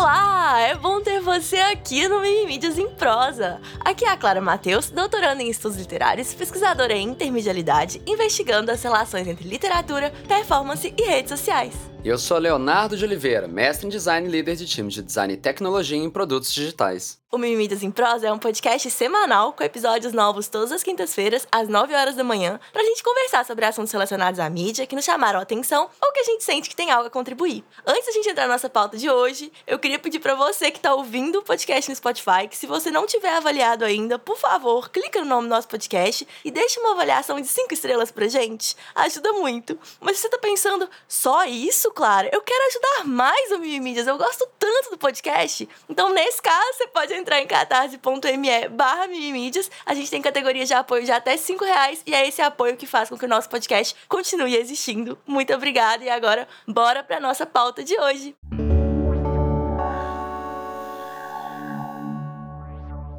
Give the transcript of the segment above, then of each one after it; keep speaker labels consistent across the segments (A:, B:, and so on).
A: Olá, é bom ter você aqui no Mimimídias em Prosa. Aqui é a Clara Matheus, doutoranda em estudos literários, pesquisadora em intermedialidade, investigando as relações entre literatura, performance e redes sociais.
B: Eu sou Leonardo de Oliveira, mestre em design e líder de times de design e tecnologia em produtos digitais.
A: O Mimimidas em Prosa é um podcast semanal com episódios novos todas as quintas-feiras, às 9 horas da manhã, pra gente conversar sobre assuntos relacionados à mídia que nos chamaram a atenção ou que a gente sente que tem algo a contribuir. Antes da gente entrar na nossa pauta de hoje, eu queria pedir para você que tá ouvindo o podcast no Spotify que se você não tiver avaliado ainda, por favor, clica no nome do nosso podcast e deixa uma avaliação de 5 estrelas pra gente. Ajuda muito. Mas se você tá pensando, só isso, Clara? Eu quero ajudar mais o Mimimídias, eu gosto tanto do podcast. Então, nesse caso, você pode entrar em catarse.me barra mimimídias. A gente tem categorias de apoio de até 5 reais e é esse apoio que faz com que o nosso podcast continue existindo. Muito obrigada e agora bora pra nossa pauta de hoje.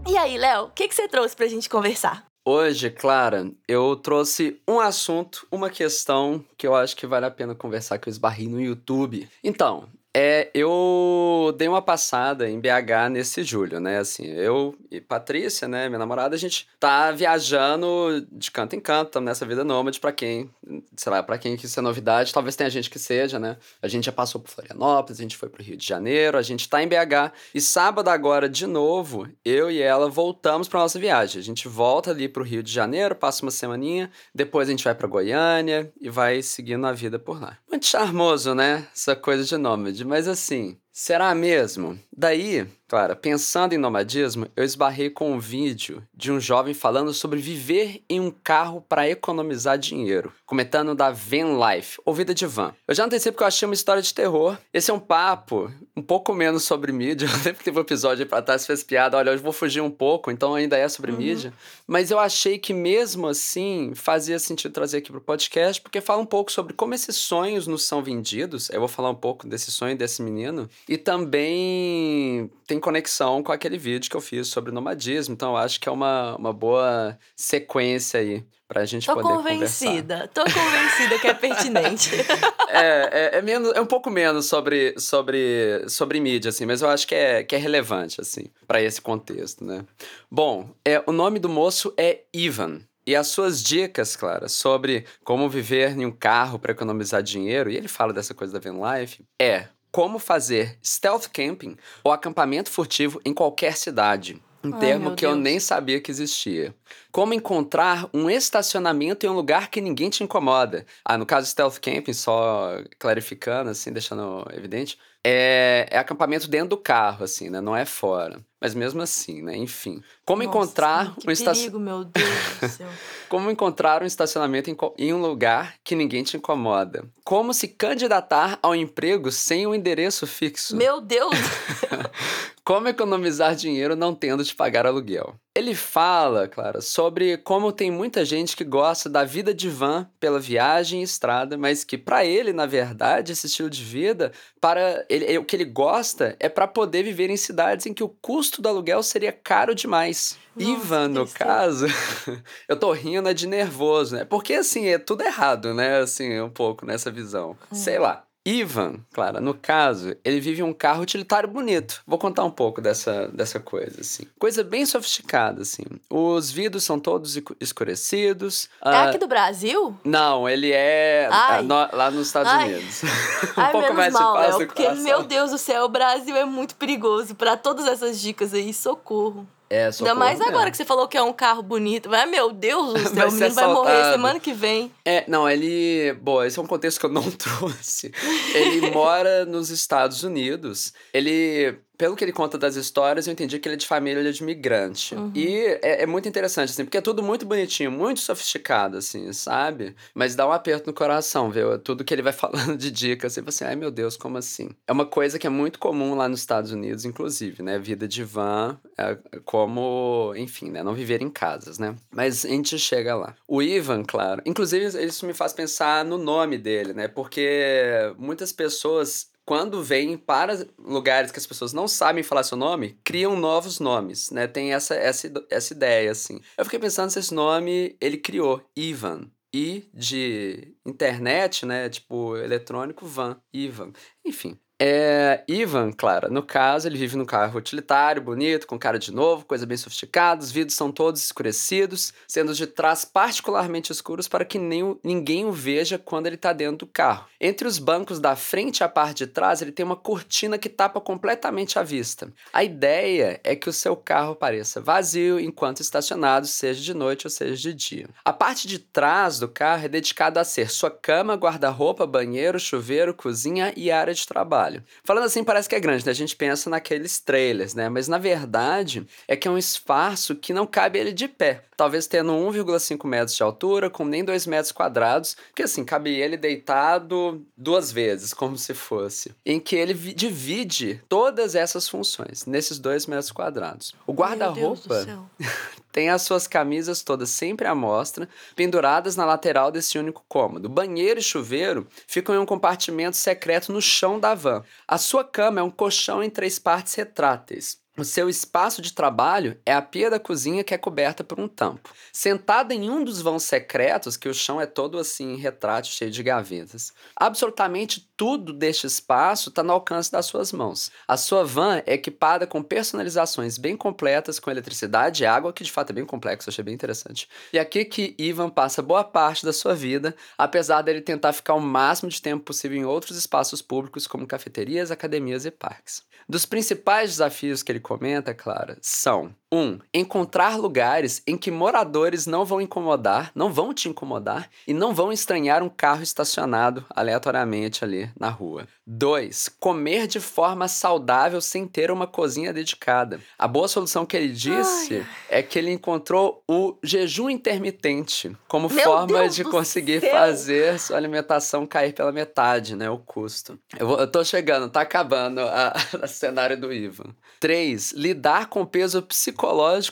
A: E aí, Léo, o que, que você trouxe pra gente conversar?
B: Hoje, Clara, eu trouxe um assunto, uma questão que eu acho que vale a pena conversar que eu esbarrei no YouTube. Então, é, eu dei uma passada em BH nesse julho, né? Assim, eu e Patrícia, né, minha namorada, a gente tá viajando de canto em canto, estamos nessa vida nômade para quem, sei lá, para quem que isso é novidade, talvez tenha gente que seja, né? A gente já passou por Florianópolis, a gente foi pro Rio de Janeiro, a gente tá em BH e sábado agora de novo, eu e ela voltamos para nossa viagem. A gente volta ali pro Rio de Janeiro, passa uma semaninha, depois a gente vai para Goiânia e vai seguindo a vida por lá. Muito charmoso, né? Essa coisa de nômade mas assim, será mesmo? Daí, Clara, pensando em nomadismo, eu esbarrei com um vídeo de um jovem falando sobre viver em um carro para economizar dinheiro, comentando da van life, ou vida de van. Eu já antecipo que eu achei uma história de terror. Esse é um papo um pouco menos sobre mídia. Eu lembro que teve um episódio pra trás fez piada, olha, hoje vou fugir um pouco, então ainda é sobre uhum. mídia. Mas eu achei que mesmo assim fazia sentido trazer aqui pro podcast, porque fala um pouco sobre como esses sonhos nos são vendidos. Eu vou falar um pouco desse sonho desse menino. E também tem conexão com aquele vídeo que eu fiz sobre nomadismo, então eu acho que é uma, uma boa sequência aí pra gente
A: tô
B: poder
A: convencida, Tô convencida que é pertinente.
B: é, é, é, menos, é um pouco menos sobre, sobre, sobre mídia, assim, mas eu acho que é, que é relevante, assim, para esse contexto, né? Bom, é, o nome do moço é Ivan. E as suas dicas, Clara, sobre como viver em um carro para economizar dinheiro, e ele fala dessa coisa da Van Life, é como fazer stealth camping ou acampamento furtivo em qualquer cidade. Um Ai, termo que Deus. eu nem sabia que existia. Como encontrar um estacionamento em um lugar que ninguém te incomoda. Ah, no caso stealth camping, só clarificando, assim, deixando evidente, é, é acampamento dentro do carro, assim, né? Não é fora. Mas mesmo assim, né? Enfim. Como Nossa, encontrar
A: um estacionamento. meu Deus do céu.
B: Como encontrar um estacionamento em, em, um lugar que ninguém te incomoda. Como se candidatar ao emprego sem um endereço fixo.
A: Meu Deus!
B: Como economizar dinheiro não tendo de pagar aluguel. Ele fala, Clara, sobre como tem muita gente que gosta da vida de van pela viagem e estrada, mas que para ele, na verdade, esse estilo de vida, para ele, o que ele gosta é para poder viver em cidades em que o custo do aluguel seria caro demais. Nossa, Ivan, no caso, eu tô rindo é de nervoso, né? Porque assim, é tudo errado, né? Assim, um pouco nessa visão. Hum. Sei lá. Ivan, Clara, no caso, ele vive um carro utilitário bonito. Vou contar um pouco dessa, dessa coisa, assim. Coisa bem sofisticada, assim. Os vidros são todos escurecidos.
A: É uh... aqui do Brasil?
B: Não, ele é no, lá nos Estados
A: Ai.
B: Unidos.
A: um Ai, pouco mais mal, fácil. Porque, meu Deus do céu, o Brasil é muito perigoso. para todas essas dicas aí, socorro.
B: É,
A: Ainda mais
B: mesmo.
A: agora que você falou que é um carro bonito. Mas, meu Deus do céu, o menino vai morrer semana que vem.
B: É, não, ele. Bom, esse é um contexto que eu não trouxe. Ele mora nos Estados Unidos. Ele pelo que ele conta das histórias, eu entendi que ele é de família de imigrante. Uhum. E é, é, muito interessante, assim, porque é tudo muito bonitinho, muito sofisticado, assim, sabe? Mas dá um aperto no coração, viu? Tudo que ele vai falando de dicas, assim, assim, ai meu Deus, como assim? É uma coisa que é muito comum lá nos Estados Unidos, inclusive, né? Vida de van, é como, enfim, né? Não viver em casas, né? Mas a gente chega lá. O Ivan, claro, inclusive isso me faz pensar no nome dele, né? Porque muitas pessoas quando vêm para lugares que as pessoas não sabem falar seu nome, criam novos nomes, né? Tem essa, essa, essa ideia, assim. Eu fiquei pensando se esse nome ele criou, Ivan. I de internet, né? Tipo, eletrônico, van, Ivan. Enfim, É, Ivan, Clara, no caso, ele vive num carro utilitário, bonito, com cara de novo, coisa bem sofisticada, os vidros são todos escurecidos, sendo os de trás particularmente escuros para que nem, ninguém o veja quando ele está dentro do carro. Entre os bancos da frente e a parte de trás, ele tem uma cortina que tapa completamente a vista. A ideia é que o seu carro pareça vazio enquanto estacionado, seja de noite ou seja de dia. A parte de trás do carro é dedicada a ser sua cama, guarda-roupa, banheiro, chuveiro, cozinha e área de trabalho. Falando assim parece que é grande, né? A gente pensa naqueles trailers, né? Mas na verdade é que é um espaço que não cabe ele de pé. Talvez tendo 1,5 metros de altura, com nem 2 metros quadrados, porque assim, cabe ele deitado duas vezes, como se fosse. Em que ele divide todas essas funções nesses 2 metros quadrados. O guarda-roupa tem as suas camisas todas sempre à mostra, penduradas na lateral desse único cômodo. Banheiro e chuveiro ficam em um compartimento secreto no chão da van. A sua cama é um colchão em três partes retráteis. O seu espaço de trabalho é a pia da cozinha que é coberta por um tampo. Sentada em um dos vãos secretos, que o chão é todo assim, retrátil, cheio de gavetas. Absolutamente tudo deste espaço está no alcance das suas mãos. A sua van é equipada com personalizações bem completas, com eletricidade e água, que de fato é bem complexo, achei bem interessante. E aqui que Ivan passa boa parte da sua vida, apesar dele tentar ficar o máximo de tempo possível em outros espaços públicos, como cafeterias, academias e parques. Dos principais desafios que ele comenta, Clara, são 1. Um, encontrar lugares em que moradores não vão incomodar, não vão te incomodar e não vão estranhar um carro estacionado aleatoriamente ali na rua. 2. Comer de forma saudável sem ter uma cozinha dedicada. A boa solução que ele disse Ai. é que ele encontrou o jejum intermitente como Meu forma Deus de conseguir céu. fazer sua alimentação cair pela metade, né? O custo. Eu, vou, eu tô chegando, tá acabando o cenário do Ivan. 3. Lidar com o peso psicológico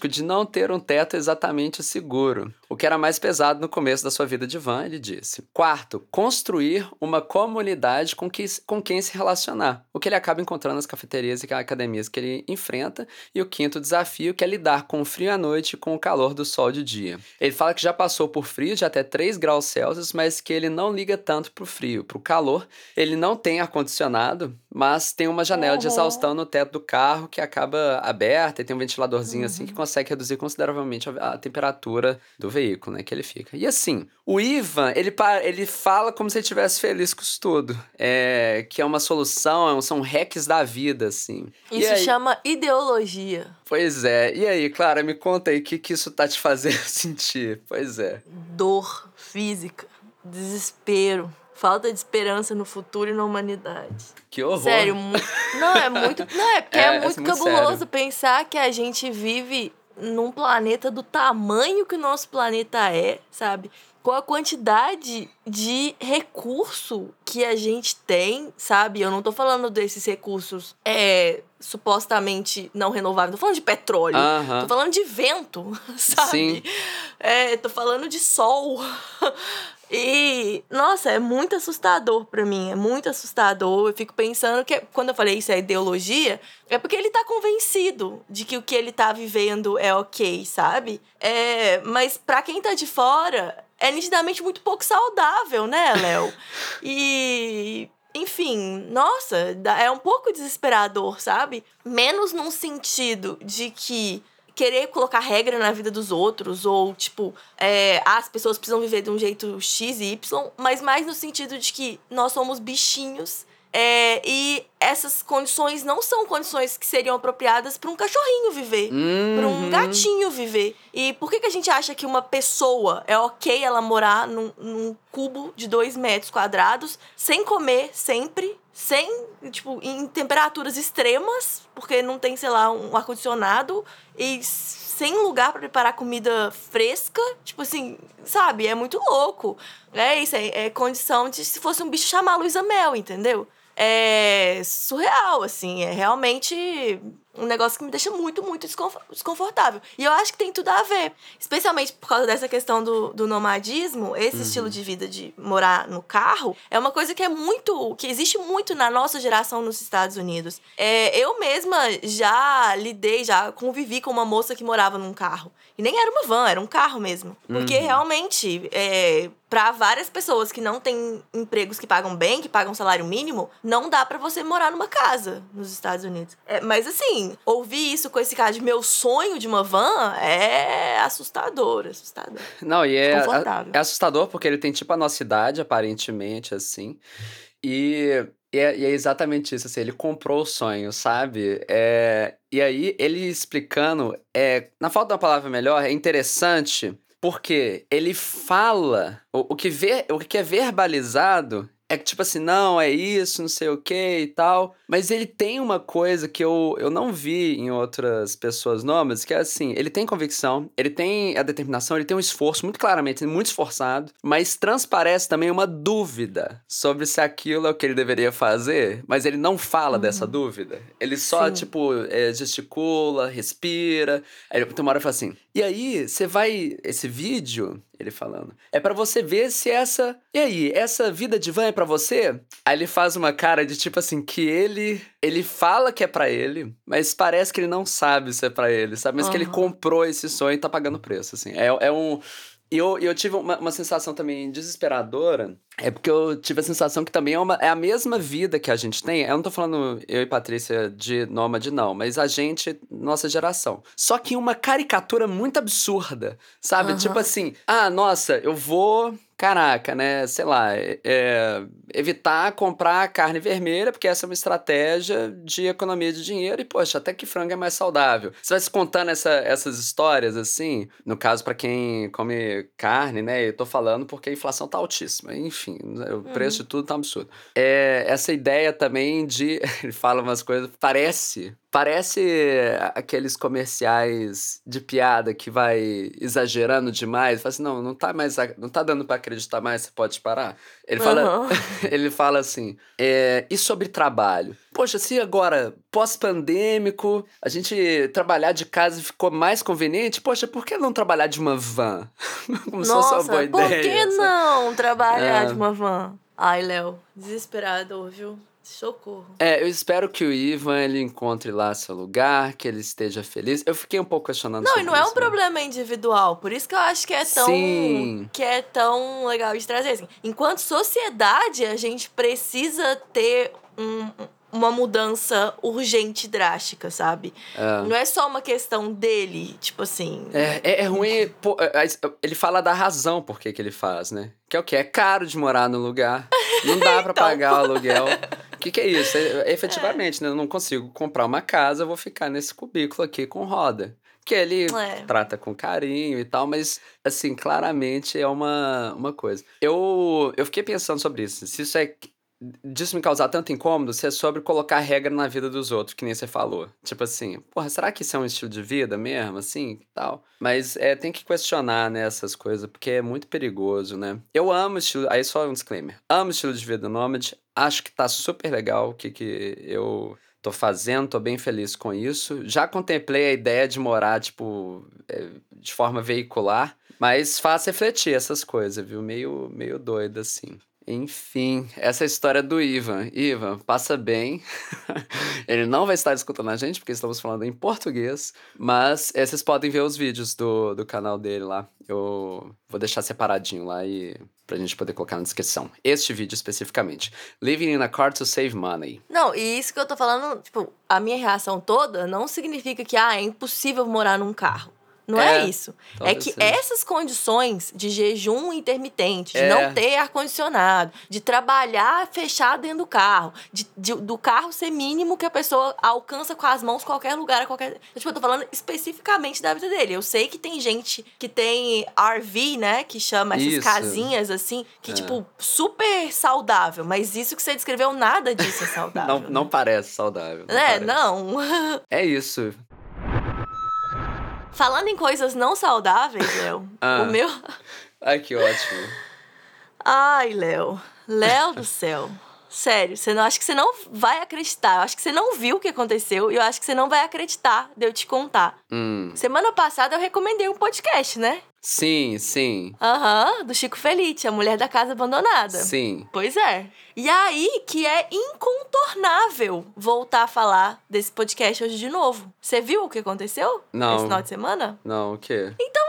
B: de não ter um teto exatamente seguro, o que era mais pesado no começo da sua vida de van, ele disse. Quarto, construir uma comunidade com, que, com quem se relacionar, o que ele acaba encontrando nas cafeterias e academias que ele enfrenta. E o quinto desafio, que é lidar com o frio à noite e com o calor do sol de dia. Ele fala que já passou por frio de até 3 graus Celsius, mas que ele não liga tanto pro frio. Pro calor, ele não tem ar-condicionado, mas tem uma janela uhum. de exaustão no teto do carro que acaba aberta e tem um ventiladorzinho uhum. assim que uhum. consegue reduzir consideravelmente a, a, temperatura do veículo, né, que ele fica. E assim, o Ivan, ele, ele fala como se ele estivesse feliz com isso tudo, é, que é uma solução, é são hacks da vida, assim.
A: Isso aí... chama ideologia.
B: Pois é. E aí, Clara, me conta aí o que, que isso tá te fazendo sentir. Pois é.
A: Dor física, desespero, falta de esperança no futuro e na humanidade.
B: Que horror.
A: Sério, não, é muito. Não, é porque é, é muito, é muito cabuloso sério. pensar que a gente vive num planeta do tamanho que o nosso planeta é, sabe? Com a quantidade de recurso que a gente tem, sabe? Eu não tô falando desses recursos é, supostamente não renováveis, tô falando de petróleo, uh -huh. tô falando de vento, sabe? Sim. É, tô falando de sol. E, nossa, é muito assustador para mim, é muito assustador. Eu fico pensando que, quando eu falei isso é ideologia, é porque ele tá convencido de que o que ele tá vivendo é ok, sabe? É, mas para quem tá de fora, é nitidamente muito pouco saudável, né, Léo? e enfim, nossa, é um pouco desesperador, sabe? Menos num sentido de que querer colocar regra na vida dos outros, ou tipo, é, as pessoas precisam viver de um jeito X e Y, mas mais no sentido de que nós somos bichinhos é, e essas condições não são condições que seriam apropriadas para um cachorrinho viver, uhum. para um gatinho viver. E por que, que a gente acha que uma pessoa é ok ela morar num, num cubo de dois metros quadrados, sem comer sempre, sem, tipo, em temperaturas extremas, porque não tem, sei lá, um ar-condicionado, e sem lugar para preparar comida fresca, tipo assim, sabe? É muito louco. É isso, é, é condição de se fosse um bicho chamar Luísa Mel, entendeu? É surreal, assim. É realmente um negócio que me deixa muito, muito desconfortável. E eu acho que tem tudo a ver. Especialmente por causa dessa questão do, do nomadismo, esse uhum. estilo de vida de morar no carro, é uma coisa que é muito. que existe muito na nossa geração nos Estados Unidos. É, eu mesma já lidei, já convivi com uma moça que morava num carro. E nem era uma van, era um carro mesmo. Porque uhum. realmente. É, Pra várias pessoas que não têm empregos que pagam bem, que pagam salário mínimo, não dá para você morar numa casa nos Estados Unidos. É, mas assim, ouvir isso com esse cara de meu sonho de uma van é assustador, assustador.
B: Não, e é, é assustador porque ele tem tipo a nossa idade, aparentemente, assim. E e é, e é, exatamente isso, assim, ele comprou o sonho, sabe? É, e aí, ele explicando, é, na falta de uma palavra melhor, é interessante porque ele fala, o, o, que, ver, o que é verbalizado é que, tipo assim, não, é isso, não sei o que e tal. Mas ele tem uma coisa que eu, eu não vi em outras pessoas nômades, que é assim, ele tem convicção, ele tem a determinação, ele tem um esforço muito claramente, muito esforçado, mas transparece também uma dúvida sobre se aquilo é o que ele deveria fazer, mas ele não fala uhum. dessa dúvida. Ele só, Sim. tipo, é, gesticula, respira. Aí tem uma hora fala assim, e aí, você vai. Esse vídeo, ele falando, é para você ver se essa. E aí, essa vida de van é pra você? Aí ele faz uma cara de tipo assim, que ele. Ele fala que é para ele, mas parece que ele não sabe se é para ele, sabe? Mas uhum. que ele comprou esse sonho e tá pagando preço, assim. É, é um. E eu, eu tive uma, uma sensação também desesperadora. É porque eu tive a sensação que também é, uma, é a mesma vida que a gente tem. Eu não tô falando eu e Patrícia de nômade, não, mas a gente, nossa geração. Só que uma caricatura muito absurda, sabe? Uhum. Tipo assim, ah, nossa, eu vou caraca, né? Sei lá, é, é, evitar comprar carne vermelha, porque essa é uma estratégia de economia de dinheiro. E, poxa, até que frango é mais saudável. Você vai se contando essa, essas histórias, assim, no caso, para quem come carne, né? Eu tô falando porque a inflação tá altíssima. Enfim, né, o uhum. preço de tudo tá absurdo. É, essa ideia também de. Ele fala umas coisas. Parece Parece aqueles comerciais de piada que vai exagerando demais. Fala assim, não, não tá mais, não tá dando para acreditar mais, você pode parar. Ele fala, uhum. ele fala assim, é, e sobre trabalho? Poxa, se agora, pós-pandêmico, a gente trabalhar de casa ficou mais conveniente, poxa, por que não trabalhar de uma van?
A: Como Nossa, se fosse uma boa ideia. por que não trabalhar é. de uma van? Ai, Léo, desesperado, viu? Socorro.
B: É, eu espero que o Ivan ele encontre lá seu lugar, que ele esteja feliz. Eu fiquei um pouco questionando
A: Não, e não é um problema individual. Por isso que eu acho que é tão Sim. que é tão legal de trazer assim. Enquanto sociedade, a gente precisa ter um, uma mudança urgente, drástica, sabe? É. Não é só uma questão dele, tipo assim.
B: É, é, é ruim. Pô, é, é, ele fala da razão por que, ele faz, né? Que é o que? É caro de morar no lugar. Não dá para então. pagar o aluguel. O que, que é isso? É, efetivamente, né? Eu não consigo comprar uma casa, eu vou ficar nesse cubículo aqui com roda que ele é. trata com carinho e tal, mas, assim, claramente é uma, uma coisa. Eu, eu fiquei pensando sobre isso. Se isso é disso me causar tanto incômodo se é sobre colocar regra na vida dos outros, que nem você falou. Tipo assim, porra, será que isso é um estilo de vida mesmo, assim, tal? Mas é, tem que questionar, né, essas coisas, porque é muito perigoso, né? Eu amo estilo, aí só um disclaimer, amo estilo de vida nômade, acho que tá super legal o que que eu tô fazendo, tô bem feliz com isso. Já contemplei a ideia de morar, tipo, é, de forma veicular, mas faz refletir essas coisas, viu? Meio, meio doido, assim. Enfim, essa é a história do Ivan. Ivan, passa bem. Ele não vai estar escutando a gente, porque estamos falando em português. Mas é, vocês podem ver os vídeos do, do canal dele lá. Eu vou deixar separadinho lá e pra gente poder colocar na descrição. Este vídeo especificamente. Living in a car to save money.
A: Não, e isso que eu tô falando, tipo, a minha reação toda não significa que, ah, é impossível morar num carro. Não é, é isso. É que seja. essas condições de jejum intermitente, de é. não ter ar-condicionado, de trabalhar fechado dentro do carro, de, de, do carro ser mínimo que a pessoa alcança com as mãos qualquer lugar, qualquer. Tipo, eu tô falando especificamente da vida dele. Eu sei que tem gente que tem RV, né? Que chama essas isso. casinhas assim, que, é. tipo, super saudável. Mas isso que você descreveu, nada disso é saudável.
B: não, não parece saudável.
A: Não é, parece. não.
B: é isso.
A: Falando em coisas não saudáveis, Léo, ah. o meu.
B: Ai, que ótimo.
A: Ai, Léo. Léo do céu. Sério, você não acho que você não vai acreditar. Eu acho que você não viu o que aconteceu e eu acho que você não vai acreditar de eu te contar.
B: Hum.
A: Semana passada eu recomendei um podcast, né?
B: Sim, sim.
A: Aham, uhum, do Chico Felite, a mulher da casa abandonada.
B: Sim.
A: Pois é. E aí que é incontornável voltar a falar desse podcast hoje de novo. Você viu o que aconteceu?
B: Não.
A: Esse final de semana?
B: Não, o quê?
A: Então,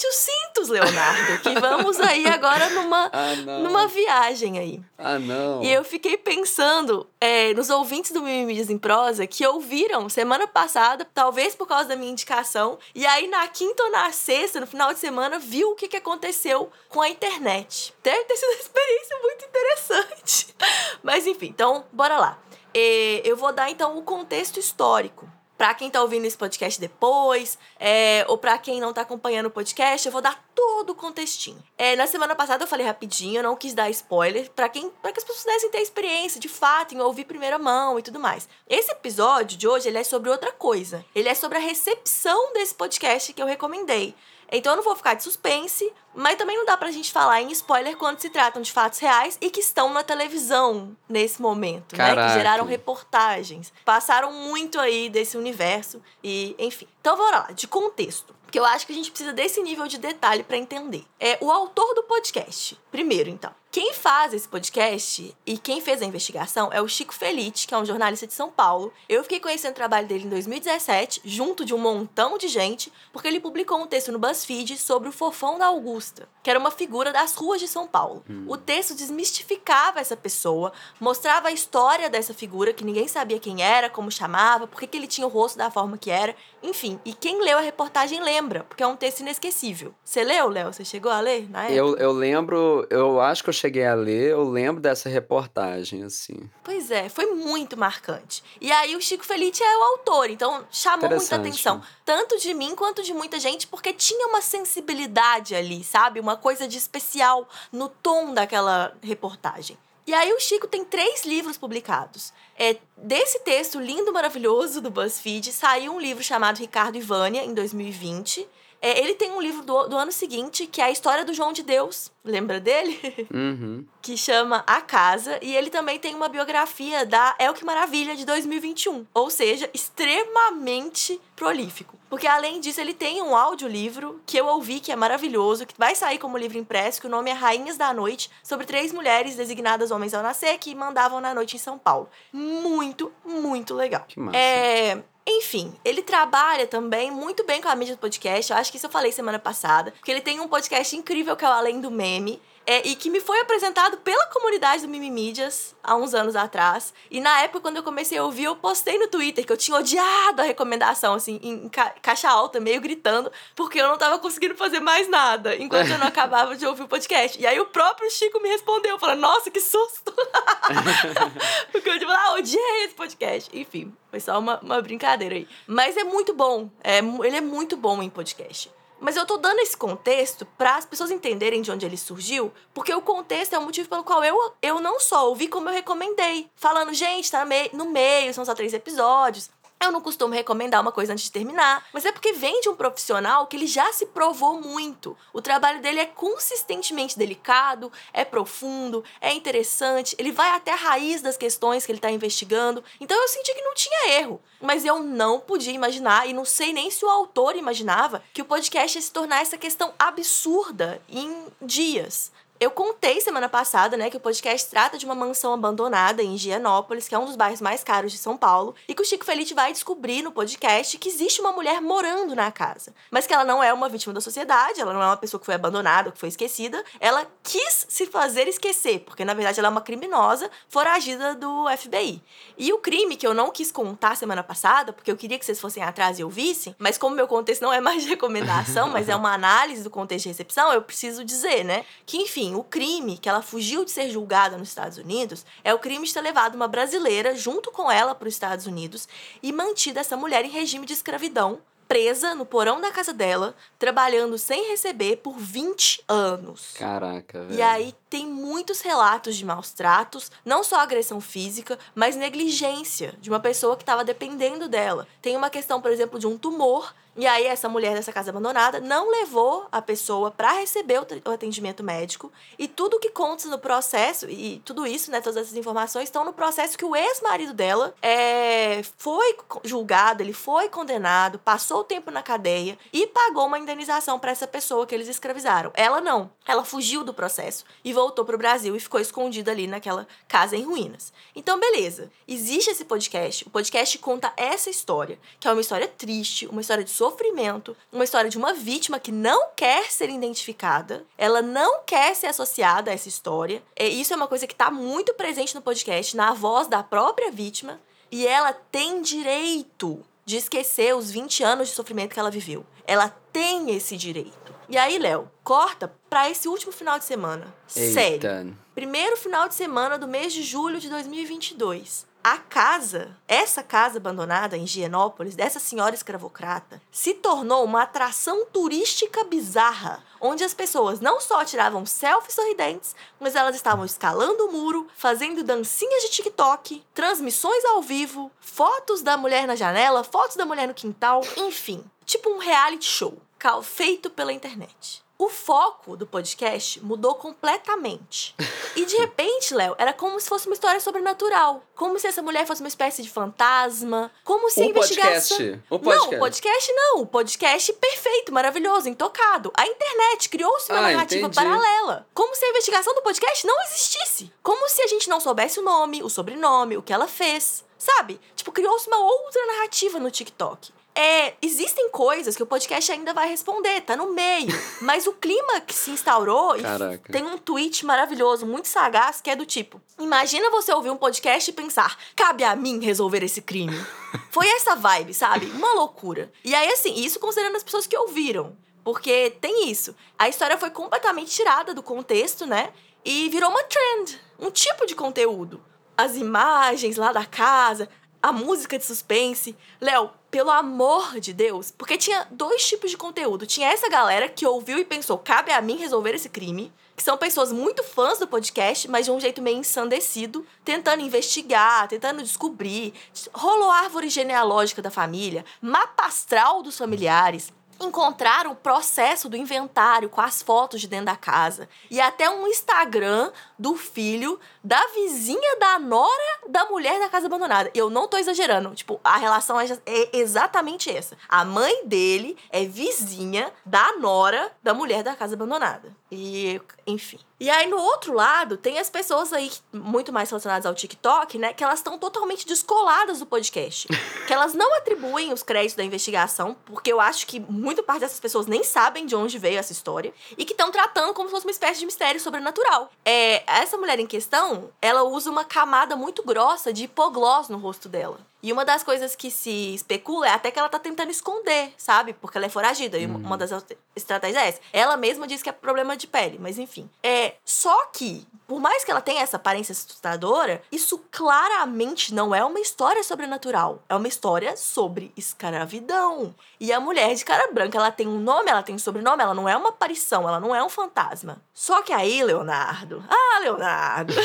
A: aperte os cintos, Leonardo, que vamos aí agora numa,
B: Ah,
A: numa viagem aí.
B: Ah, não.
A: E eu fiquei pensando é, nos ouvintes do Mimimídias em Prosa que ouviram semana passada, talvez por causa da minha indicação, e aí na quinta ou na sexta, no final de semana, viu o que, que aconteceu com a internet. Deve ter sido uma experiência muito interessante. Mas enfim, então, bora lá. É, eu vou dar então o contexto histórico. Pra quem tá ouvindo esse podcast depois, é, ou pra quem não tá acompanhando o podcast, eu vou dar todo o contextinho. É, na semana passada eu falei rapidinho, eu não quis dar spoiler, pra quem, para que as pessoas pudessem ter experiência de fato em ouvir primeira mão e tudo mais. Esse episódio de hoje ele é sobre outra coisa. Ele é sobre a recepção desse podcast que eu recomendei. Então eu não vou ficar de suspense, mas também não dá pra gente falar em spoiler quando se tratam de fatos reais e que estão na televisão nesse momento, né?
B: Caraca.
A: Que geraram reportagens. Passaram muito aí desse universo e, enfim. Então bora lá, de contexto. Porque eu acho que a gente precisa desse nível de detalhe pra entender. É o autor do podcast. Primeiro, então. Quem faz esse podcast e quem fez a investigação é o Chico Felite, que é um jornalista de São Paulo. Eu fiquei conhecendo o trabalho dele em 2017, junto de um montão de gente, porque ele publicou um texto no BuzzFeed sobre o Fofão da Augusta, que era uma figura das ruas de São Paulo. O texto desmistificava essa pessoa, mostrava a história dessa figura, que ninguém sabia quem era, como chamava, por que que ele tinha o rosto da forma que era, enfim. E quem leu a reportagem lembra, porque é um texto inesquecível. Você leu, Léo? Você chegou a ler na época?
B: Eu, eu lembro, eu acho que eu cheguei a ler, eu lembro dessa reportagem, assim.
A: Pois é, foi muito marcante. E aí o Chico Felite é o autor, então chamou muita atenção. Tanto de mim quanto de muita gente, porque tinha uma sensibilidade ali, sabe? Uma coisa de especial no tom daquela reportagem. E aí o Chico tem três livros publicados. É, desse texto lindo, maravilhoso do BuzzFeed, saiu um livro chamado Ricardo e Vânia, em 2020. É, ele tem um livro do, do ano seguinte, que é a história do João de Deus. Lembra dele?
B: Uhum.
A: que chama A Casa, e ele também tem uma biografia da El Que Maravilha de 2021, ou seja, extremamente prolífico. Porque além disso, ele tem um audiolivro que eu ouvi que é maravilhoso, que vai sair como livro impresso, que o nome é Rainhas da Noite, sobre três mulheres designadas homens ao nascer que mandavam na noite em São Paulo. Muito, muito legal.
B: Que massa.
A: É, enfim, ele trabalha também muito bem com a mídia do podcast. Eu acho que isso eu falei semana passada. Porque ele tem um podcast incrível que é o Além do Meme. É, e que me foi apresentado pela comunidade do Mimimídias há uns anos atrás. E na época, quando eu comecei a ouvir, eu postei no Twitter que eu tinha odiado a recomendação, assim, em ca- caixa alta, meio gritando, porque eu não tava conseguindo fazer mais nada enquanto eu não acabava de ouvir o podcast. E aí o próprio Chico me respondeu, falando, nossa, que susto! Porque eu tipo, ah, odiei esse podcast. Enfim, foi só uma, uma brincadeira aí. Mas é muito bom. É, ele é muito bom em podcast. Mas eu tô dando esse contexto para as pessoas entenderem de onde ele surgiu, porque o contexto é o motivo pelo qual eu, eu não só ouvi, como eu recomendei. Falando, gente, tá me- no meio, são só três episódios. Eu não costumo recomendar uma coisa antes de terminar, mas é porque vem de um profissional que ele já se provou muito. O trabalho dele é consistentemente delicado, é profundo, é interessante, ele vai até a raiz das questões que ele está investigando. Então eu senti que não tinha erro, mas eu não podia imaginar e não sei nem se o autor imaginava que o podcast ia se tornar essa questão absurda em dias. Eu contei semana passada, né, que o podcast trata de uma mansão abandonada em Higienópolis, que é um dos bairros mais caros de São Paulo, e que o Chico Felite vai descobrir no podcast que existe uma mulher morando na casa, mas que ela não é uma vítima da sociedade, ela não é uma pessoa que foi abandonada, que foi esquecida, ela quis se fazer esquecer, porque na verdade ela é uma criminosa foragida do FBI. E o crime que eu não quis contar semana passada, porque eu queria que vocês fossem atrás e ouvissem, mas como meu contexto não é mais de recomendação, mas é uma análise do contexto de recepção, eu preciso dizer, né, que enfim, o crime que ela fugiu de ser julgada nos Estados Unidos é o crime de ter levado uma brasileira junto com ela para os Estados Unidos e mantido essa mulher em regime de escravidão, presa no porão da casa dela, trabalhando sem receber por 20 anos.
B: Caraca, velho.
A: E aí tem muitos relatos de maus tratos, não só agressão física, mas negligência de uma pessoa que estava dependendo dela. Tem uma questão, por exemplo, de um tumor, e aí essa mulher dessa casa abandonada não levou a pessoa para receber o atendimento médico, e tudo que conta no processo, e tudo isso, né, todas essas informações estão no processo que o ex-marido dela é, foi julgado, ele foi condenado, passou o tempo na cadeia e pagou uma indenização para essa pessoa que eles escravizaram. Ela não. Ela fugiu do processo e voltou pro Brasil e ficou escondido ali naquela casa em ruínas. Então, beleza. Existe esse podcast. O podcast conta essa história, que é uma história triste, uma história de sofrimento, uma história de uma vítima que não quer ser identificada, ela não quer ser associada a essa história. E isso é uma coisa que está muito presente no podcast, na voz da própria vítima, e ela tem direito de esquecer os 20 anos de sofrimento que ela viveu. Ela tem esse direito. E aí, Léo, corta para esse último final de semana.
B: Eita.
A: Sério. Primeiro final de semana do mês de julho de 2022. A casa, essa casa abandonada em Higienópolis, dessa senhora escravocrata, se tornou uma atração turística bizarra, onde as pessoas não só tiravam selfies sorridentes, mas elas estavam escalando o muro, fazendo dancinhas de TikTok, transmissões ao vivo, fotos da mulher na janela, fotos da mulher no quintal, enfim, tipo um reality show, feito pela internet o foco do podcast mudou completamente. E de repente, Léo, era como se fosse uma história sobrenatural. Como se essa mulher fosse uma espécie de fantasma. Como se
B: o
A: a investigação.
B: Podcast. O podcast.
A: Não, o podcast não. O podcast perfeito, maravilhoso, intocado. A internet criou-se uma
B: Ah,
A: narrativa
B: entendi.
A: paralela. Como se a investigação do podcast não existisse. Como se a gente não soubesse o nome, o sobrenome, o que ela fez. Sabe? Tipo, criou-se uma outra narrativa no TikTok. É, existem coisas que o podcast ainda vai responder, tá no meio. Mas o clima que se instaurou,
B: Caraca.
A: tem um tweet maravilhoso, muito sagaz, que é do tipo: Imagina você ouvir um podcast e pensar, cabe a mim resolver esse crime. Foi essa vibe, sabe? Uma loucura. E aí, assim, isso considerando as pessoas que ouviram. Porque tem isso. A história foi completamente tirada do contexto, né? E virou uma trend, um tipo de conteúdo. As imagens lá da casa, a música de suspense. Léo, pelo amor de Deus, porque tinha dois tipos de conteúdo. Tinha essa galera que ouviu e pensou, cabe a mim resolver esse crime. Que são pessoas muito fãs do podcast, mas de um jeito meio ensandecido, tentando investigar, tentando descobrir. Rolou árvore genealógica da família, mapa astral dos familiares, encontraram o processo do inventário com as fotos de dentro da casa e até um Instagram do filho da vizinha da nora da mulher da casa abandonada. Eu não tô exagerando, tipo, a relação é é exatamente essa. A mãe dele é vizinha da nora da mulher da casa abandonada. E, enfim. E aí, no outro lado, tem as pessoas aí muito mais relacionadas ao TikTok, né? Que elas estão totalmente descoladas do podcast. que elas não atribuem os créditos da investigação, porque eu acho que muito parte dessas pessoas nem sabem de onde veio essa história. E que estão tratando como se fosse uma espécie de mistério sobrenatural. É, essa mulher em questão, ela usa uma camada muito grossa de hipoglós no rosto dela. E uma das coisas que se especula é até que ela tá tentando esconder, sabe? Porque ela é foragida. E uma das estratégias é essa. Ela mesma diz que é problema de pele, mas enfim. É, só que, por mais que ela tenha essa aparência assustadora, isso claramente não é uma história sobrenatural. É uma história sobre escravidão. E a mulher de cara branca, ela tem um nome, ela tem um sobrenome, ela não é uma aparição, ela não é um fantasma. Só que aí, Leonardo. Ah, Leonardo!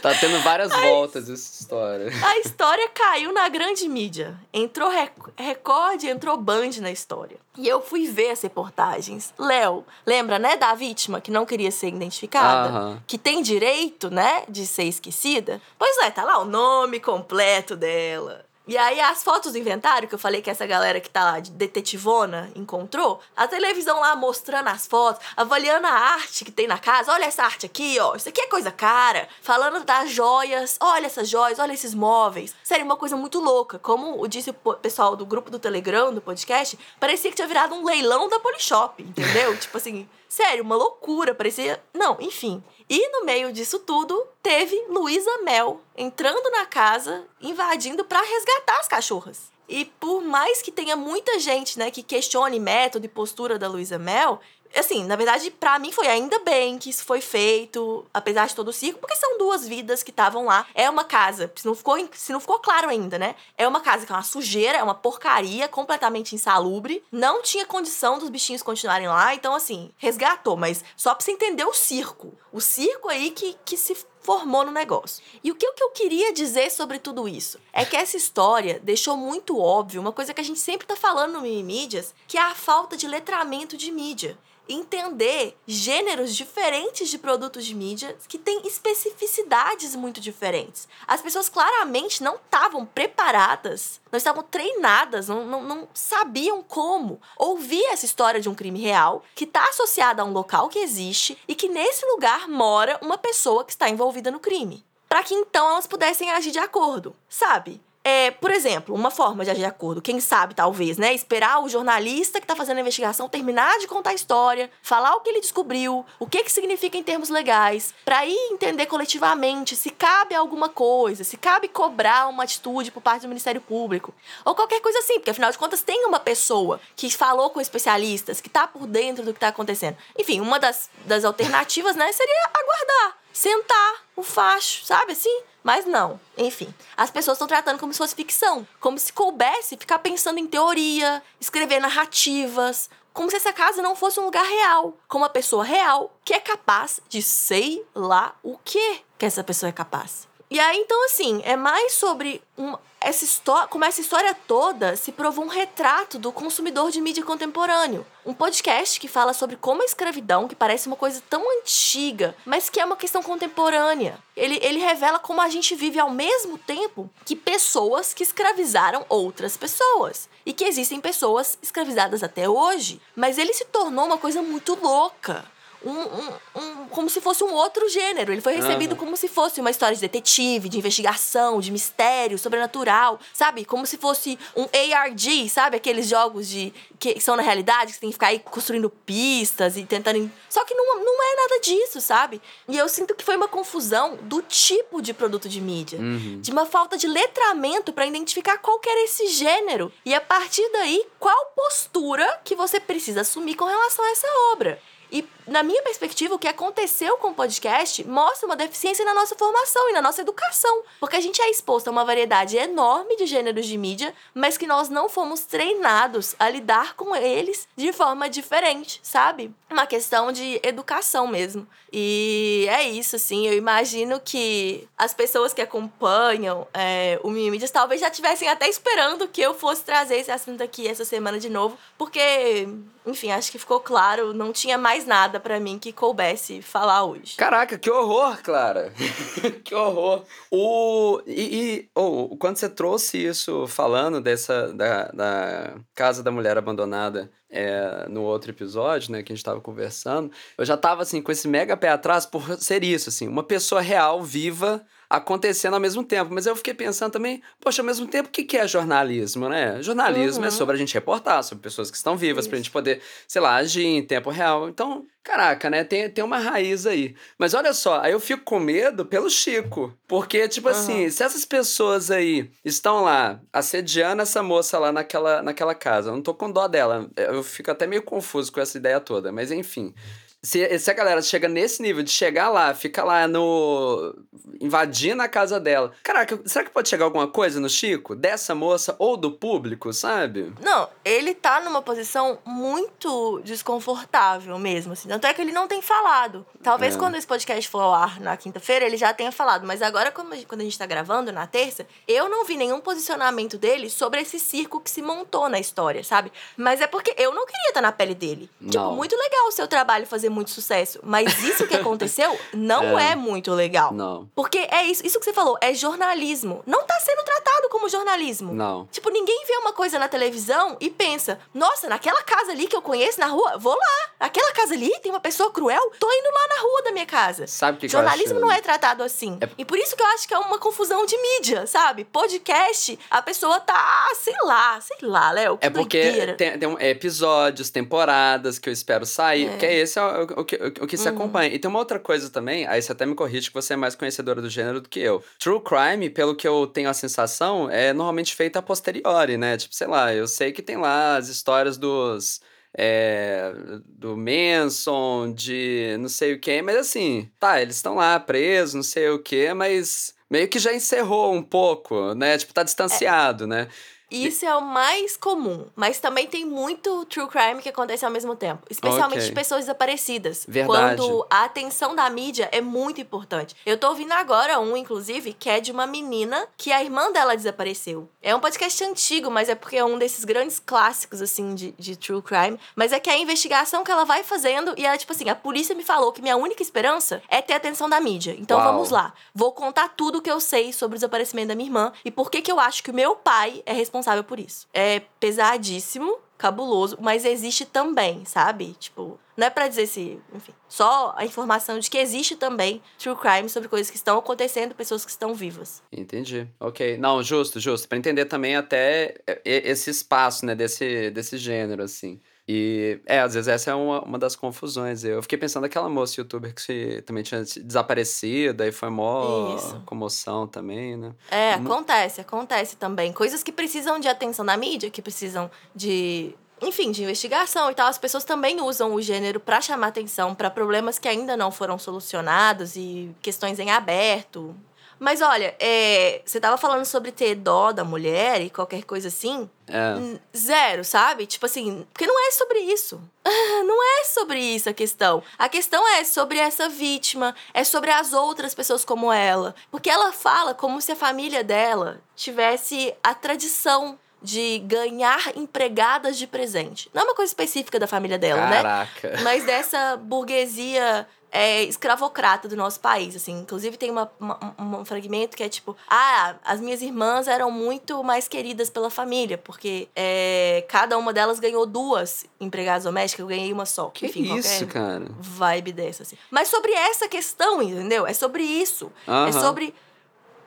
B: Tá tendo várias voltas essa história.
A: A história caiu na grande mídia. Entrou Rec Record, entrou Band na história. E eu fui ver as reportagens. Léo, lembra, né, da vítima que não queria ser identificada?
B: Aham.
A: Que tem direito, né, de ser esquecida? Pois é, tá lá o nome completo dela. E aí, as fotos do inventário, que eu falei que essa galera que tá lá de detetivona encontrou, a televisão lá mostrando as fotos, avaliando a arte que tem na casa. Olha essa arte aqui, ó. Isso aqui é coisa cara. Falando das joias. Olha essas joias, olha esses móveis. Sério, uma coisa muito louca. Como disse o pessoal do grupo do Telegram, do podcast, parecia que tinha virado um leilão da Polishop, entendeu? tipo assim, sério, uma loucura. Parecia. Não, enfim. E no meio disso tudo, teve Luísa Mel entrando na casa, invadindo pra resgatar as cachorras. E por mais que tenha muita gente, né, que questione método e postura da Luísa Mel, assim, na verdade, pra mim foi ainda bem que isso foi feito, apesar de todo o circo, porque são duas vidas que estavam lá. É uma casa, se não ficou, se não ficou claro ainda, né? É uma casa que é uma sujeira, é uma porcaria, completamente insalubre. Não tinha condição dos bichinhos continuarem lá, então assim, resgatou, mas só pra você entender o circo. O circo aí que, que se formou no negócio. E o que, eu queria dizer sobre tudo isso? É que essa história deixou muito óbvio uma coisa que a gente sempre tá falando no Mimimídias, que é a falta de letramento de mídia. entender gêneros diferentes de produtos de mídia que têm especificidades muito diferentes. As pessoas claramente não estavam preparadas, não estavam treinadas, não, não, não sabiam como ouvir essa história de um crime real que está associada a um local que existe e que nesse lugar mora uma pessoa que está envolvida no crime. Para que então elas pudessem agir de acordo, sabe? É, por exemplo, uma forma de agir de acordo, quem sabe, talvez, né? Esperar o jornalista que está fazendo a investigação terminar de contar a história, falar o que ele descobriu, o que, que significa em termos legais, para ir entender coletivamente se cabe alguma coisa, se cabe cobrar uma atitude por parte do Ministério Público, ou qualquer coisa assim, porque afinal de contas tem uma pessoa que falou com especialistas, que está por dentro do que está acontecendo. Enfim, uma das, das alternativas, né, seria aguardar, sentar o facho, sabe assim? Mas não. Enfim, as pessoas estão tratando como se fosse ficção. Como se coubesse ficar pensando em teoria, escrever narrativas. Como se essa casa não fosse um lugar real. Com uma pessoa real que é capaz de sei lá o que que essa pessoa é capaz. E aí, então, assim, é mais sobre um, essa história, como essa história toda se provou um retrato do consumidor de mídia contemporâneo. Um podcast que fala sobre como a escravidão, que parece uma coisa tão antiga, mas que é uma questão contemporânea. Ele, ele revela como a gente vive ao mesmo tempo que pessoas que escravizaram outras pessoas. E que existem pessoas escravizadas até hoje. Mas ele se tornou uma coisa muito louca um, um, um, como se fosse um outro gênero. Ele foi recebido uhum. como se fosse uma história de detetive, de investigação, de mistério, sobrenatural, sabe? Como se fosse um ARG, sabe? Aqueles jogos de que são na realidade, que você tem que ficar aí construindo pistas e tentando. Só que não, não é nada disso, sabe? E eu sinto que foi uma confusão do tipo de produto de mídia, uhum. de uma falta de letramento para identificar qual que era esse gênero. E a partir daí, qual postura que você precisa assumir com relação a essa obra. E, na minha perspectiva, o que aconteceu com o podcast mostra uma deficiência na nossa formação e na nossa educação. Porque a gente é exposto a uma variedade enorme de gêneros de mídia, mas que nós não fomos treinados a lidar com eles de forma diferente, sabe? Uma questão de educação mesmo. E é isso, assim. Eu imagino que as pessoas que acompanham é, o Mimídias talvez já estivessem até esperando que eu fosse trazer esse assunto aqui essa semana de novo, porque enfim, acho que ficou claro, não tinha mais nada para mim que coubesse falar hoje.
B: Caraca, que horror, Clara! que horror! O, e, e oh, quando você trouxe isso falando dessa da, da casa da mulher abandonada é, no outro episódio, né, que a gente tava conversando, eu já tava assim com esse mega pé atrás por ser isso, assim, uma pessoa real, viva, acontecendo ao mesmo tempo. Mas eu fiquei pensando também, poxa, ao mesmo tempo, o que, é jornalismo, né? Jornalismo é uhum. é sobre a gente reportar sobre pessoas que estão vivas, Isso. pra gente poder, sei lá, agir em tempo real. Então, caraca, né? Tem, tem uma raiz aí. Mas olha só, aí eu fico com medo pelo Chico. Porque, tipo uhum. assim, se essas pessoas aí estão lá assediando essa moça lá naquela, naquela casa, eu não tô com dó dela. Eu fico até meio confuso com essa ideia toda, mas enfim. Se, se a galera chega nesse nível de chegar lá, fica lá no. invadindo a casa dela. Caraca, será que pode chegar alguma coisa no Chico? Dessa moça ou do público, sabe?
A: Não, ele tá numa posição muito desconfortável mesmo, assim. Tanto é que ele não tem falado. Talvez é. quando esse podcast for ao ar na quinta-feira, ele já tenha falado. Mas agora, quando a gente tá gravando, na terça, eu não vi nenhum posicionamento dele sobre esse circo que se montou na história, sabe? Mas é porque eu não queria estar na pele dele. Tipo, não. Tipo, muito legal o seu trabalho fazer fazer muito sucesso. Mas isso que aconteceu não é. é. muito legal.
B: Não.
A: Porque é isso, isso que você falou, é jornalismo. Não tá sendo tratado como jornalismo.
B: Não.
A: Tipo, ninguém vê uma coisa na televisão e pensa, nossa, naquela casa ali que eu conheço na rua, vou lá. Aquela casa ali tem uma pessoa cruel, tô indo lá na rua da minha casa.
B: Sabe o que
A: Jornalismo
B: que
A: não é tratado assim. É... E por isso que eu acho que é uma confusão de mídia, sabe? Podcast, a pessoa tá, sei lá, sei lá, Léo.
B: É porque tem, tem, episódios, temporadas que eu espero sair, é. que é esse é o, o, que, o que se uhum. acompanha. E tem uma outra coisa também, aí você até me corrige que você é mais conhecedora do gênero do que eu. True crime, pelo que eu tenho a sensação, é normalmente feita a posteriori, né? Tipo, sei lá, eu sei que tem lá as histórias dos. É, do Manson, de não sei o que, mas assim, tá, eles estão lá presos, não sei o que, mas meio que já encerrou um pouco, né? Tipo, tá distanciado, é. né?
A: Isso é o mais comum. Mas também tem muito true crime que acontece ao mesmo tempo. Especialmente
B: Ok.
A: de pessoas desaparecidas.
B: Verdade.
A: Quando a atenção da mídia é muito importante. Eu tô ouvindo agora um, inclusive, que é de uma menina que a irmã dela desapareceu. É um podcast antigo, mas é porque é um desses grandes clássicos, assim, de, de true crime. Mas é que a investigação que ela vai fazendo, e ela, tipo assim, a polícia me falou que minha única esperança é ter a atenção da mídia. Então
B: Uau.
A: vamos lá. Vou contar tudo o que eu sei sobre o desaparecimento da minha irmã e por que que eu acho que o meu pai é responsável por isso. É pesadíssimo, cabuloso, mas existe também, sabe? Tipo, não é pra dizer se, enfim, só a informação de que existe também true crime sobre coisas que estão acontecendo, pessoas que estão vivas.
B: Entendi. Ok. Não, justo, justo. Pra entender também até e- esse espaço, né, desse, desse gênero, assim. E, é, às vezes essa é uma, uma das confusões. Eu fiquei pensando naquela moça youtuber que se- também tinha desaparecido, aí foi mó
A: Isso.
B: comoção também, né?
A: É, acontece, acontece também. Coisas que precisam de atenção da mídia, que precisam de. Enfim, de investigação e tal. As pessoas também usam o gênero pra chamar atenção pra problemas que ainda não foram solucionados e questões em aberto. Mas olha, é, você tava falando sobre ter dó da mulher e qualquer coisa assim.
B: É.
A: Zero, sabe? Tipo assim, porque não é sobre isso. Não é sobre isso a questão. A questão é sobre essa vítima, é sobre as outras pessoas como ela. Porque ela fala como se a família dela tivesse a tradição de ganhar empregadas de presente. Não é uma coisa específica da família dela, né?
B: Caraca.
A: mas dessa burguesia é, escravocrata do nosso país, assim. Inclusive tem uma, uma- um fragmento que é tipo, ah, as minhas irmãs eram muito mais queridas pela família, porque é, cada uma delas ganhou duas empregadas domésticas, eu ganhei uma só.
B: Que
A: Enfim,
B: isso, cara?
A: vibe dessa, assim. Mas sobre essa questão, entendeu? É sobre isso. É
B: Aham.
A: sobre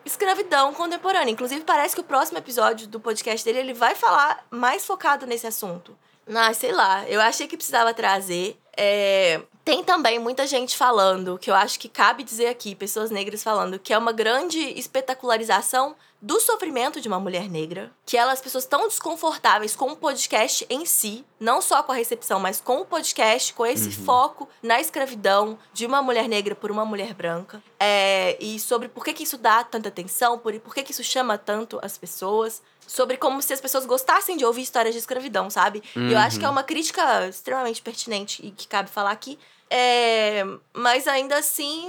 A: escravidão contemporânea. Inclusive, parece que o próximo episódio do podcast dele ele vai falar mais focado nesse assunto. Ah, sei lá. Eu achei que precisava trazer. É, Tem também muita gente falando, que eu acho que cabe dizer aqui, pessoas negras falando, que é uma grande espetacularização do sofrimento de uma mulher negra, que elas, as pessoas tão desconfortáveis com o podcast em si, não só com a recepção, mas com o podcast, com esse foco na escravidão de uma mulher negra por uma mulher branca, é, e sobre por que, que isso dá tanta atenção, por, por que, que isso chama tanto as pessoas, sobre como se as pessoas gostassem de ouvir histórias de escravidão, sabe? E eu acho que é uma crítica extremamente pertinente e que cabe falar aqui. É, mas ainda assim,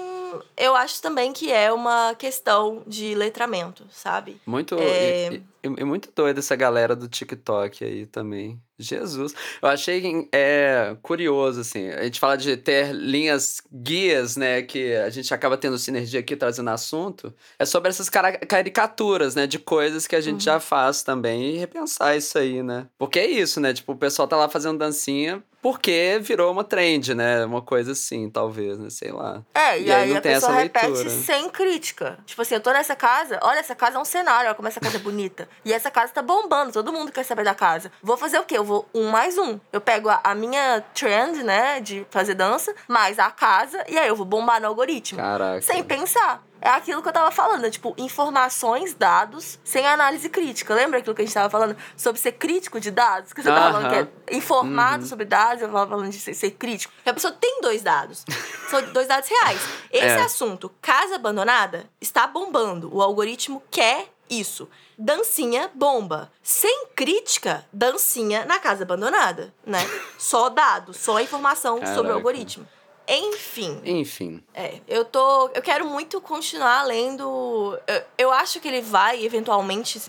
A: eu acho também que é uma questão de letramento, sabe?
B: Muito.
A: É.
B: E, e- e muito doido essa galera do TikTok aí também. Jesus. Eu achei é, curioso, assim. A gente fala de ter linhas guias, né? Que a gente acaba tendo sinergia aqui trazendo assunto. É sobre essas caricaturas, né? De coisas que a gente já faz também e repensar isso aí, né? Porque é isso, né? Tipo, o pessoal tá lá fazendo dancinha porque virou uma trend, né? Uma coisa assim, talvez, né? Sei lá.
A: É, e,
B: E aí
A: aí, a pessoa repete
B: leitura.
A: sem crítica. Tipo assim, eu tô nessa casa, olha, essa casa é um cenário, olha como essa casa é bonita. E essa casa tá bombando, todo mundo quer saber da casa. Vou fazer o quê? Eu vou um mais um. Eu pego a, a minha trend, né, de fazer dança, mais a casa, e aí eu vou bombar no algoritmo.
B: Caraca.
A: Sem pensar. É aquilo que eu tava falando, é, tipo, informações, dados, sem análise crítica. Lembra aquilo que a gente tava falando sobre ser crítico de dados? Que você tava falando que é informado
B: Uhum.
A: sobre dados, eu tava falando de ser, ser crítico. Que a pessoa tem dois dados. São dois dados reais. Esse
B: É.
A: assunto, casa abandonada, está bombando. O algoritmo quer isso. Dancinha bomba. Sem crítica, dancinha na casa abandonada, né? Só dados, só informação sobre
B: Caraca.
A: o algoritmo. Enfim,
B: Enfim.
A: é, eu tô. Eu quero muito continuar lendo. Eu, eu acho que ele vai eventualmente se,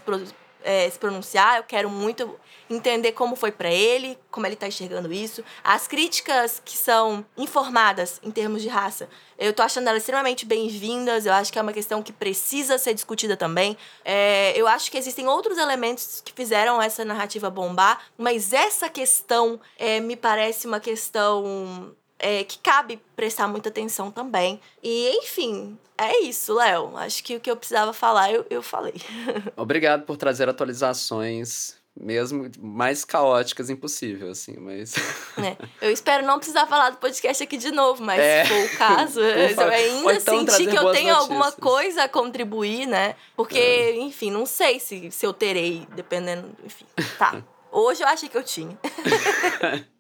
A: é, se pronunciar. Eu quero muito entender como foi pra ele, como ele tá enxergando isso. As críticas que são informadas em termos de raça, eu tô achando elas extremamente bem-vindas. Eu acho que é uma questão que precisa ser discutida também. É, eu acho que existem outros elementos que fizeram essa narrativa bombar, mas essa questão é, me parece uma questão é, que cabe prestar muita atenção também. E, enfim, é isso, Léo. Acho que o que eu precisava falar, eu, eu falei.
B: Obrigado por trazer atualizações, mesmo mais caóticas impossível, assim, mas.
A: né? Eu espero não precisar falar do podcast aqui de novo, mas
B: É.
A: se for o caso, eu ainda
B: então
A: senti que eu tenho alguma
B: notícias.
A: coisa a contribuir, né? Porque, enfim, não sei se, se eu terei, dependendo. Enfim, tá. Hoje eu achei que eu tinha.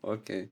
B: ok.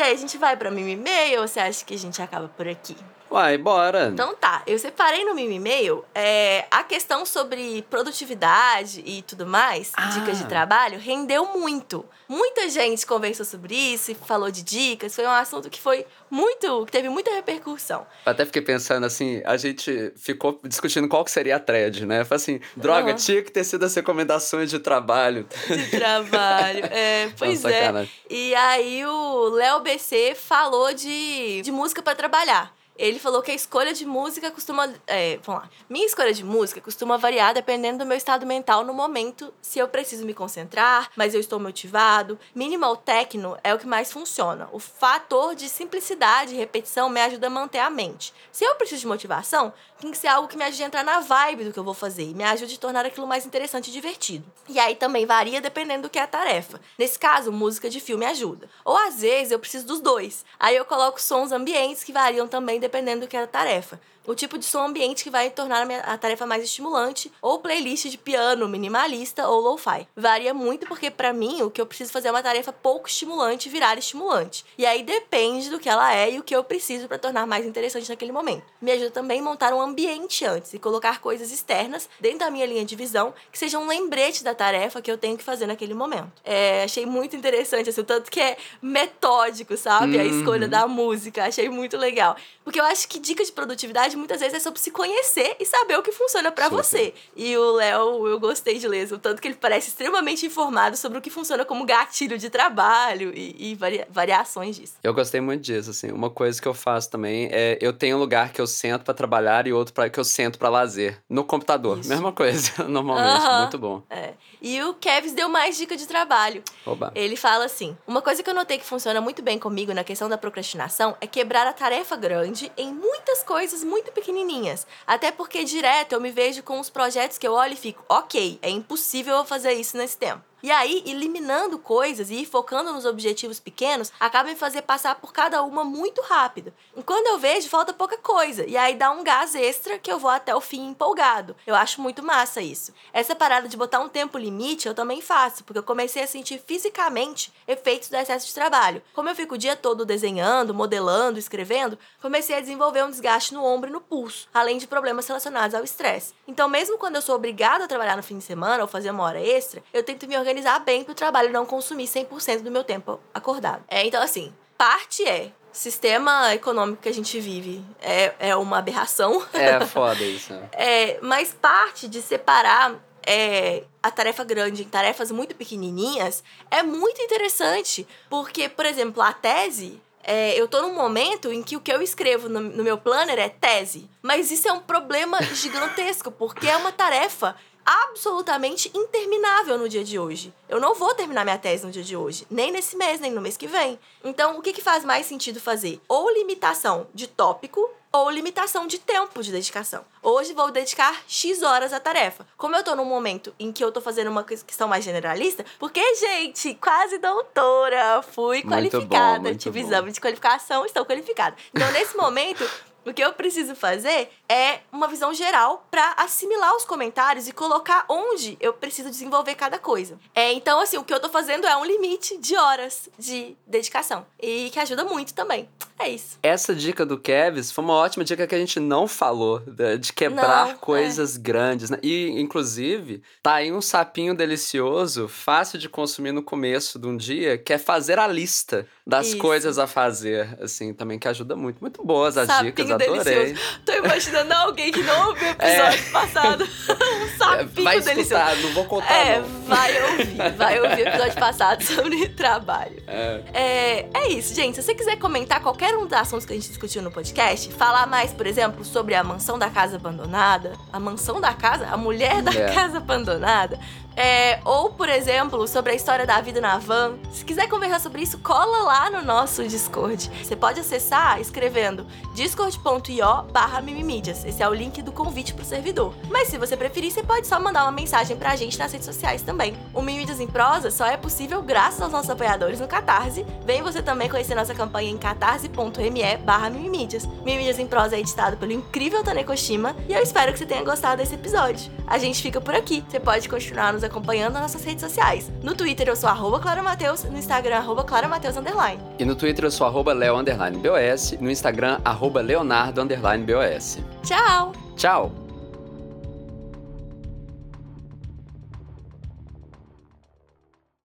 A: E aí, a gente vai pra mim e-mail ou você acha que a gente acaba por aqui?
B: Uai, bora.
A: Então tá, eu separei no meu e-mail é, a questão sobre produtividade e tudo mais,
B: Ah.
A: dicas de trabalho, rendeu muito. Muita gente conversou sobre isso e falou de dicas. Foi um assunto que foi muito. que teve muita repercussão.
B: Eu até fiquei pensando assim, a gente ficou discutindo qual que seria a thread, né? Falei assim, droga,
A: Aham.
B: tinha que ter sido as recomendações de trabalho.
A: De trabalho. É, pois é. E aí o Léo BC falou de, de música pra trabalhar. Ele falou que a escolha de música costuma. É, vamos lá. Minha escolha de música costuma variar dependendo do meu estado mental no momento, se eu preciso me concentrar, mas eu estou motivado. Minimal techno é o que mais funciona. O fator de simplicidade e repetição me ajuda a manter a mente. Se eu preciso de motivação, tem que ser algo que me ajude a entrar na vibe do que eu vou fazer e me ajude a tornar aquilo mais interessante e divertido. E aí também varia dependendo do que é a tarefa. Nesse caso, música de filme ajuda. Ou às vezes eu preciso dos dois. Aí eu coloco sons ambientes que variam também dependendo do que é a tarefa. O tipo de som ambiente que vai tornar a, minha- a tarefa mais estimulante, ou playlist de piano minimalista ou lo-fi. Varia muito porque pra mim o que eu preciso fazer é uma tarefa pouco estimulante virar estimulante. E aí depende do que ela é e o que eu preciso pra tornar mais interessante naquele momento. Me ajuda também a montar um ambiente antes e colocar coisas externas dentro da minha linha de visão que sejam um lembrete da tarefa que eu tenho que fazer naquele momento. É, achei muito interessante, assim, o tanto que é metódico, sabe? A escolha
B: Uhum.
A: da música, achei muito legal. Porque eu acho que dica de produtividade muitas vezes é sobre se conhecer e saber o que funciona pra
B: Super.
A: você. E o Léo, eu gostei de ler, o tanto que ele parece extremamente informado sobre o que funciona como gatilho de trabalho e, e varia- variações disso.
B: Eu gostei muito disso, assim. Uma coisa que eu faço também é eu tenho um lugar que eu sento pra trabalhar e outro para que eu sento pra lazer. No computador,
A: Isso.
B: mesma coisa, normalmente.
A: Aham.
B: Muito bom.
A: É. E o Kevs deu mais dica de trabalho.
B: Oba.
A: Ele fala assim: uma coisa que eu notei que funciona muito bem comigo na questão da procrastinação é quebrar a tarefa grande em muitas coisas muito pequenininhas. Até porque direto eu me vejo com os projetos que eu olho e fico, ok, é impossível eu fazer isso nesse tempo. E aí, eliminando coisas e focando nos objetivos pequenos, acaba me fazer passar por cada uma muito rápido. E quando eu vejo, falta pouca coisa. E aí dá um gás extra que eu vou até o fim empolgado. Eu acho muito massa isso. Essa parada de botar um tempo limite eu também faço, porque eu comecei a sentir fisicamente efeitos do excesso de trabalho. Como eu fico o dia todo desenhando, modelando, escrevendo, comecei a desenvolver um desgaste no ombro e no pulso, além de problemas relacionados ao estresse. Então, mesmo quando eu sou obrigada a trabalhar no fim de semana ou fazer uma hora extra, eu tento me organizar bem para o trabalho não consumir 100% do meu tempo acordado. É, então, assim, parte é. Sistema econômico que a gente vive é, é uma aberração.
B: É foda isso.
A: É, mas parte de separar é, a tarefa grande em tarefas muito pequenininhas é muito interessante. Porque, por exemplo, a tese. é, eu tô num momento em que o que eu escrevo no, no meu planner é tese. Mas isso é um problema gigantesco, porque é uma tarefa absolutamente interminável no dia de hoje. Eu não vou terminar minha tese no dia de hoje, nem nesse mês, nem no mês que vem. Então, o que, que faz mais sentido fazer? Ou limitação de tópico, ou limitação de tempo de dedicação. Hoje vou dedicar X horas à tarefa. Como eu tô num momento em que eu tô fazendo uma questão mais generalista, porque, gente, quase doutora, fui
B: Muito
A: qualificada,
B: bom,
A: tive
B: bom.
A: exame de qualificação, estou qualificada. Então, nesse momento, o que eu preciso fazer é uma visão geral para assimilar os comentários e colocar onde eu preciso desenvolver cada coisa. É, então, assim, o que eu tô fazendo é um limite de horas de dedicação. E que ajuda muito também. É isso.
B: Essa dica do Kevs foi uma ótima dica que a gente não falou, de quebrar
A: Não, é.
B: coisas grandes. né? E, inclusive, tá aí um sapinho delicioso, fácil de consumir no começo de um dia, que é fazer a lista das
A: Isso.
B: coisas a fazer, assim, também, que ajuda muito. Muito boas as
A: Sapinho
B: dicas.
A: Delicioso. Tô imaginando alguém que não ouviu o episódio passado. um
B: É,
A: sapinho
B: Vai
A: delicioso.
B: escutar, não vou contar,
A: É,
B: não.
A: vai ouvir. Vai ouvir o episódio passado sobre trabalho.
B: É.
A: É, é isso, gente. Se você quiser comentar qualquer um dos assuntos que a gente discutiu no podcast, falar mais, por exemplo, sobre a mansão da casa abandonada, a mansão da casa, a mulher da
B: É.
A: casa abandonada, é, ou, por exemplo, sobre a história da vida na van, se quiser conversar sobre isso, cola lá no nosso Discord. Você pode acessar escrevendo discord.io barra mimimídias. Esse é o link do convite pro servidor. Mas se você preferir, você pode só mandar uma mensagem pra gente nas redes sociais também. O Mimídias em Prosa só é possível graças aos nossos apoiadores no Catarse. Vem você também conhecer nossa campanha em catarse.me barra Mimimídias. Mimídias em Prosa é editado pelo incrível Tanekoshima e eu espero que você tenha gostado desse episódio. A gente fica por aqui. Você pode continuar nos acompanhando nas nossas redes sociais. No Twitter eu sou arroba Clara Mateus, no Instagram arroba Clara Mateus underline.
B: E no Twitter eu sou arroba Leo underline BOS, no Instagram arroba Leonardo underline BOS.
A: Tchau!
B: Tchau!